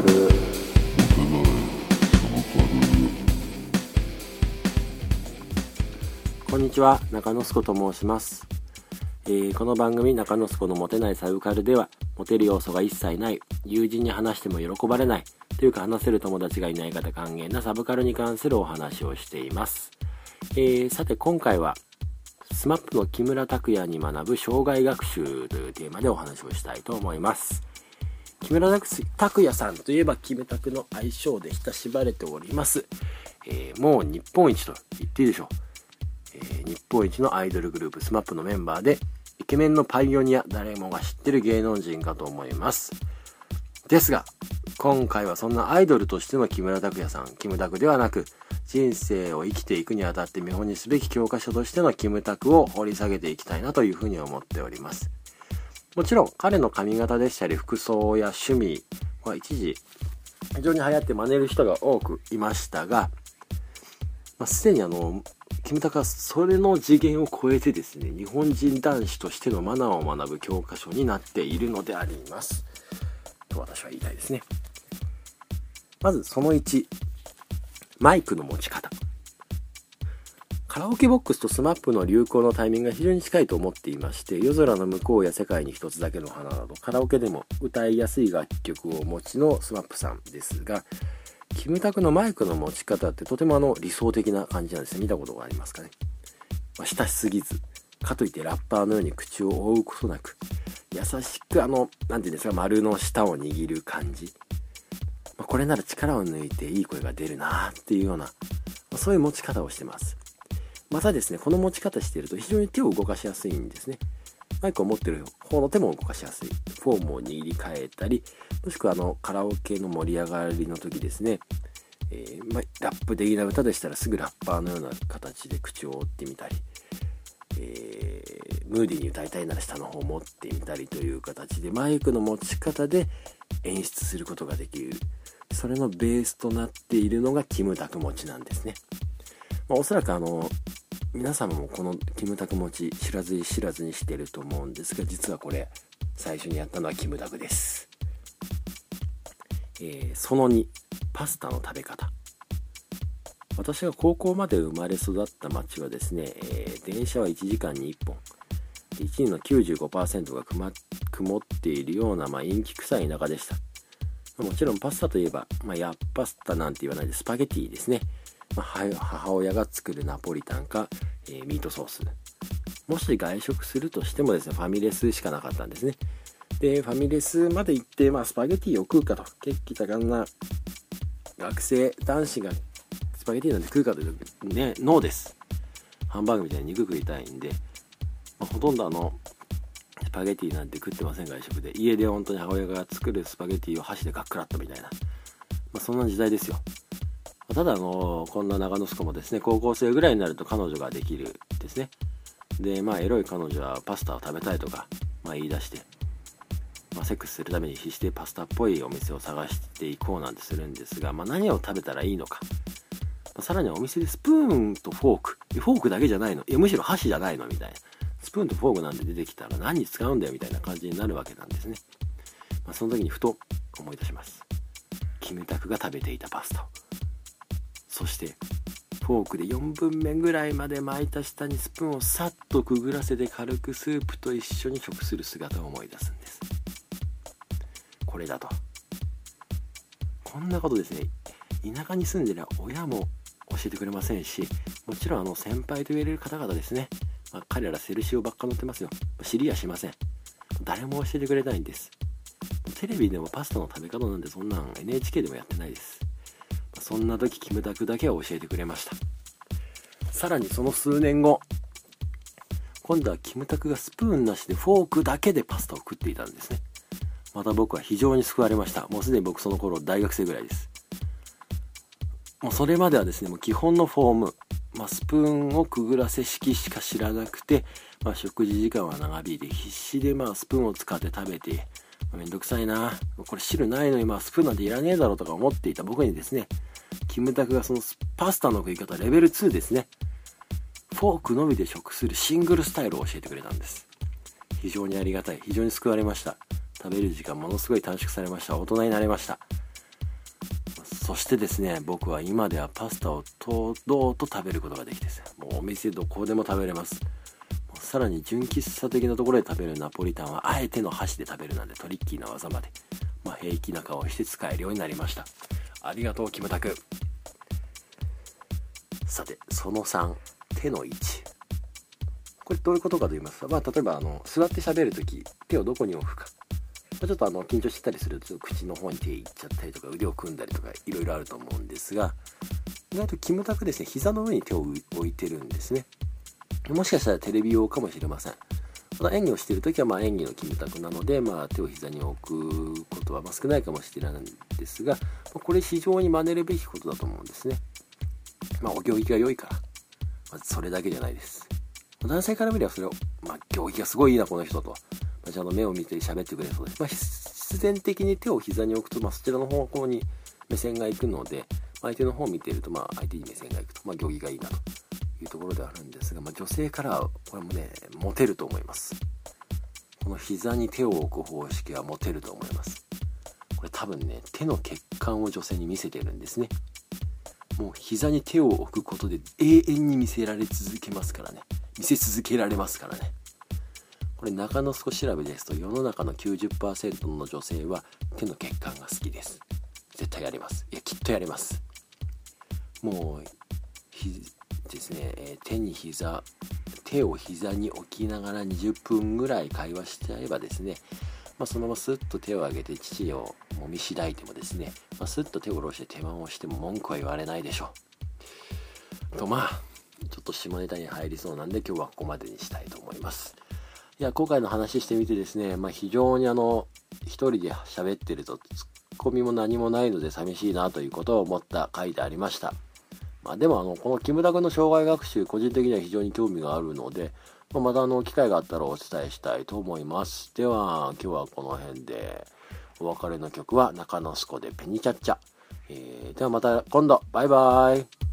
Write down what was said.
カルこんにちは中野すこと申します、えー、この番組中野すこのモテないサブカルではモテる要素が一切ない友人に話しても喜ばれないというか話せる友達がいない方歓迎なサブカルに関するお話をしています、えー、さて今回は SMAP の木村拓哉に学ぶ障害学習というテーマでお話をしたいと思います。木村拓哉さんといえばキムタクの愛称で親しばれております、えー、もう日本一と言っていいでしょう、えー、日本一のアイドルグループ SMAP のメンバーでイケメンのパイオニア誰もが知ってる芸能人かと思います。ですが今回はそんなアイドルとしての木村拓哉さんキムタクではなく人生を生きていくにあたって見本にすべき教科書としてのキムタクを掘り下げていきたいなというふうに思っております。もちろん彼の髪型でしたり服装や趣味は一時非常に流行って真似る人が多くいましたが、まあ、すでにあのキムタクはそれの次元を超えてですね日本人男子としてのマナーを学ぶ教科書になっているのであります。と私は言いたいですね。まずその1マイクの持ち方。カラオケボックスと SMAP の流行のタイミングが非常に近いと思っていまして夜空の向こうや世界に一つだけの花などカラオケでも歌いやすい楽曲をお持ちの SMAP さんですがキムタクのマイクの持ち方ってとてもあの理想的な感じなんですね。見たことがありますかね、まあ、親しすぎずかといってラッパーのように口を覆うことなく優しくあの何て言うんですか丸の下を握る感じ、まあ、これなら力を抜いていい声が出るなっていうような、ま、そういう持ち方をしてます。またですね、この持ち方していると非常に手を動かしやすいんですね。マイクを持ってる方の手も動かしやすい。フォームを握り替えたり、もしくはあのカラオケの盛り上がりの時ですね、えー、まラップ的な歌でしたらすぐラッパーのような形で口を折ってみたり、えー、ムーディーに歌いたいなら下の方を持ってみたりという形でマイクの持ち方で演出することができる。それのベースとなっているのがキムタク持ちなんですね。まあ、おそらくあの皆様もこのキムタク持ち知らず知らずにしてると思うんですが実はこれ最初にやったのはキムタクです、えー、その2パスタの食べ方。私が高校まで生まれ育った町はですね、えー、電車は1時間に1本。1人の95%が曇っているような、まあ、陰気臭い田舎でした。もちろんパスタといえば、まあ、やっパスタなんて言わないでスパゲティですね、母親が作るナポリタンか、えー、ミートソース。もし外食するとしてもですねファミレスしかなかったんですね。でファミレスまで行って、まあ、スパゲティを食うかと。血気多感な学生男子がスパゲティなんて食うかというとねノーです。ハンバーグみたいに肉食いたいんで、まあ、ほとんどあのスパゲティなんて食ってません外食で。家で本当に母親が作るスパゲティを箸でガックラッとみたいな、まあ、そんな時代ですよ。ただあのこんな長野スコもですね高校生ぐらいになると彼女ができるですね。でまあエロい彼女はパスタを食べたいとか、まあ、言い出して、まあ、セックスするために必死でパスタっぽいお店を探していこうなんてするんですが、まあ、何を食べたらいいのか、まあ、さらにお店でスプーンとフォーク。フォークだけじゃないの。いやむしろ箸じゃないの。みたいな。スプーンとフォークなんて出てきたら何に使うんだよみたいな感じになるわけなんですね、まあ、その時にふと思い出します。キムタクが食べていたパスタを。そしてフォークで4分目ぐらいまで巻いた下にスプーンをさっとくぐらせて軽くスープと一緒に食する姿を思い出すんです。これだと。こんなことですね。田舎に住んでる親も教えてくれませんしもちろんあの先輩と言われる方々ですね、まあ、彼らセルシオばっか乗ってますよ。知りやしません。誰も教えてくれないんです。テレビでもパスタの食べ方なんてそんなん NHK でもやってないです。そんな時キムタクだけは教えてくれました。さらにその数年後今度はキムタクがスプーンなしでフォークだけでパスタを食っていたんですね。また僕は非常に救われました。もうすでに僕その頃大学生ぐらいです。もうそれまではですねもう基本のフォーム、まあ、スプーンをくぐらせ式しか知らなくて、まあ、食事時間は長引いて必死でまあスプーンを使って食べてめんどくさいな。これ汁ないのにまあスプーンなんていらねえだろうとか思っていた僕にですねキムタクがそのパスタの食い方レベル2ですね。フォークのみで食するシングルスタイルを教えてくれたんです。非常にありがたい。非常に救われました。食べる時間ものすごい短縮されました。大人になれました。そしてですね僕は今ではパスタを堂々と食べることができてもうお店どこでも食べれます。さらに純喫茶的なところで食べるナポリタンはあえての箸で食べるなんてトリッキーな技まで、まあ、平気な顔をして使えるようになりました。ありがとうキムタク。さてその3手の位置。これどういうことかと言いますと、まあ、例えばあの座って喋る時手をどこに置くか。ちょっとあの緊張してたりすると口の方に手いっちゃったりとか腕を組んだりとかいろいろあると思うんですが意外とキムタクですね膝の上に手を置いてるんですね。もしかしたらテレビ用かもしれません。ただ演技をしている時はま演技のキムタクなので、まあ、手を膝に置くことはま少ないかもしれないんですがまこれ非常に真似るべきことだと思うんですね。まあお行儀が良いから。まずそれだけじゃないです。男性から見ればそれを、まあ、行儀がすごいいいなこの人と。まちゃんと目を見て喋ってくれそうです。まあ、必然的に手を膝に置くと、まあ、そちらの方向に目線が行くので、相手の方を見ていると、まあ、相手に目線が行くと、まあ、行儀がいいなと。いうところであるんですが、まあ、女性からはこれもね、モテると思います。この膝に手を置く方式はモテると思います。これ多分ね、手の血管を女性に見せてるんですね。もう膝に手を置くことで永遠に見せられ続けますからね。見せ続けられますからね。これ中野少し調べですと世の中の90%の女性は手の血管が好きです絶対やりますいやきっとやりますもうですね、え、手に膝手を膝に置きながら20分ぐらい会話しちゃえばですね、まあ、そのままスッと手を挙げて父をもみしだいてもですね、まあ、スッと手を下ろして手間をしても文句は言われないでしょうとまあちょっと下ネタに入りそうなんで今日はここまでにしたいと思いますいや、今回の話してみてですね、まあ、非常にあの、一人で喋ってると、ツッコミも何もないので寂しいなということを思った回でありました。まあ、でもあの、このキムタクの障害学習、個人的には非常に興味があるので、まあ、またあの、機会があったらお伝えしたいと思います。では、今日はこの辺で、お別れの曲は中之助でペニチャッチャ。えー、ではまた今度、バイバイ。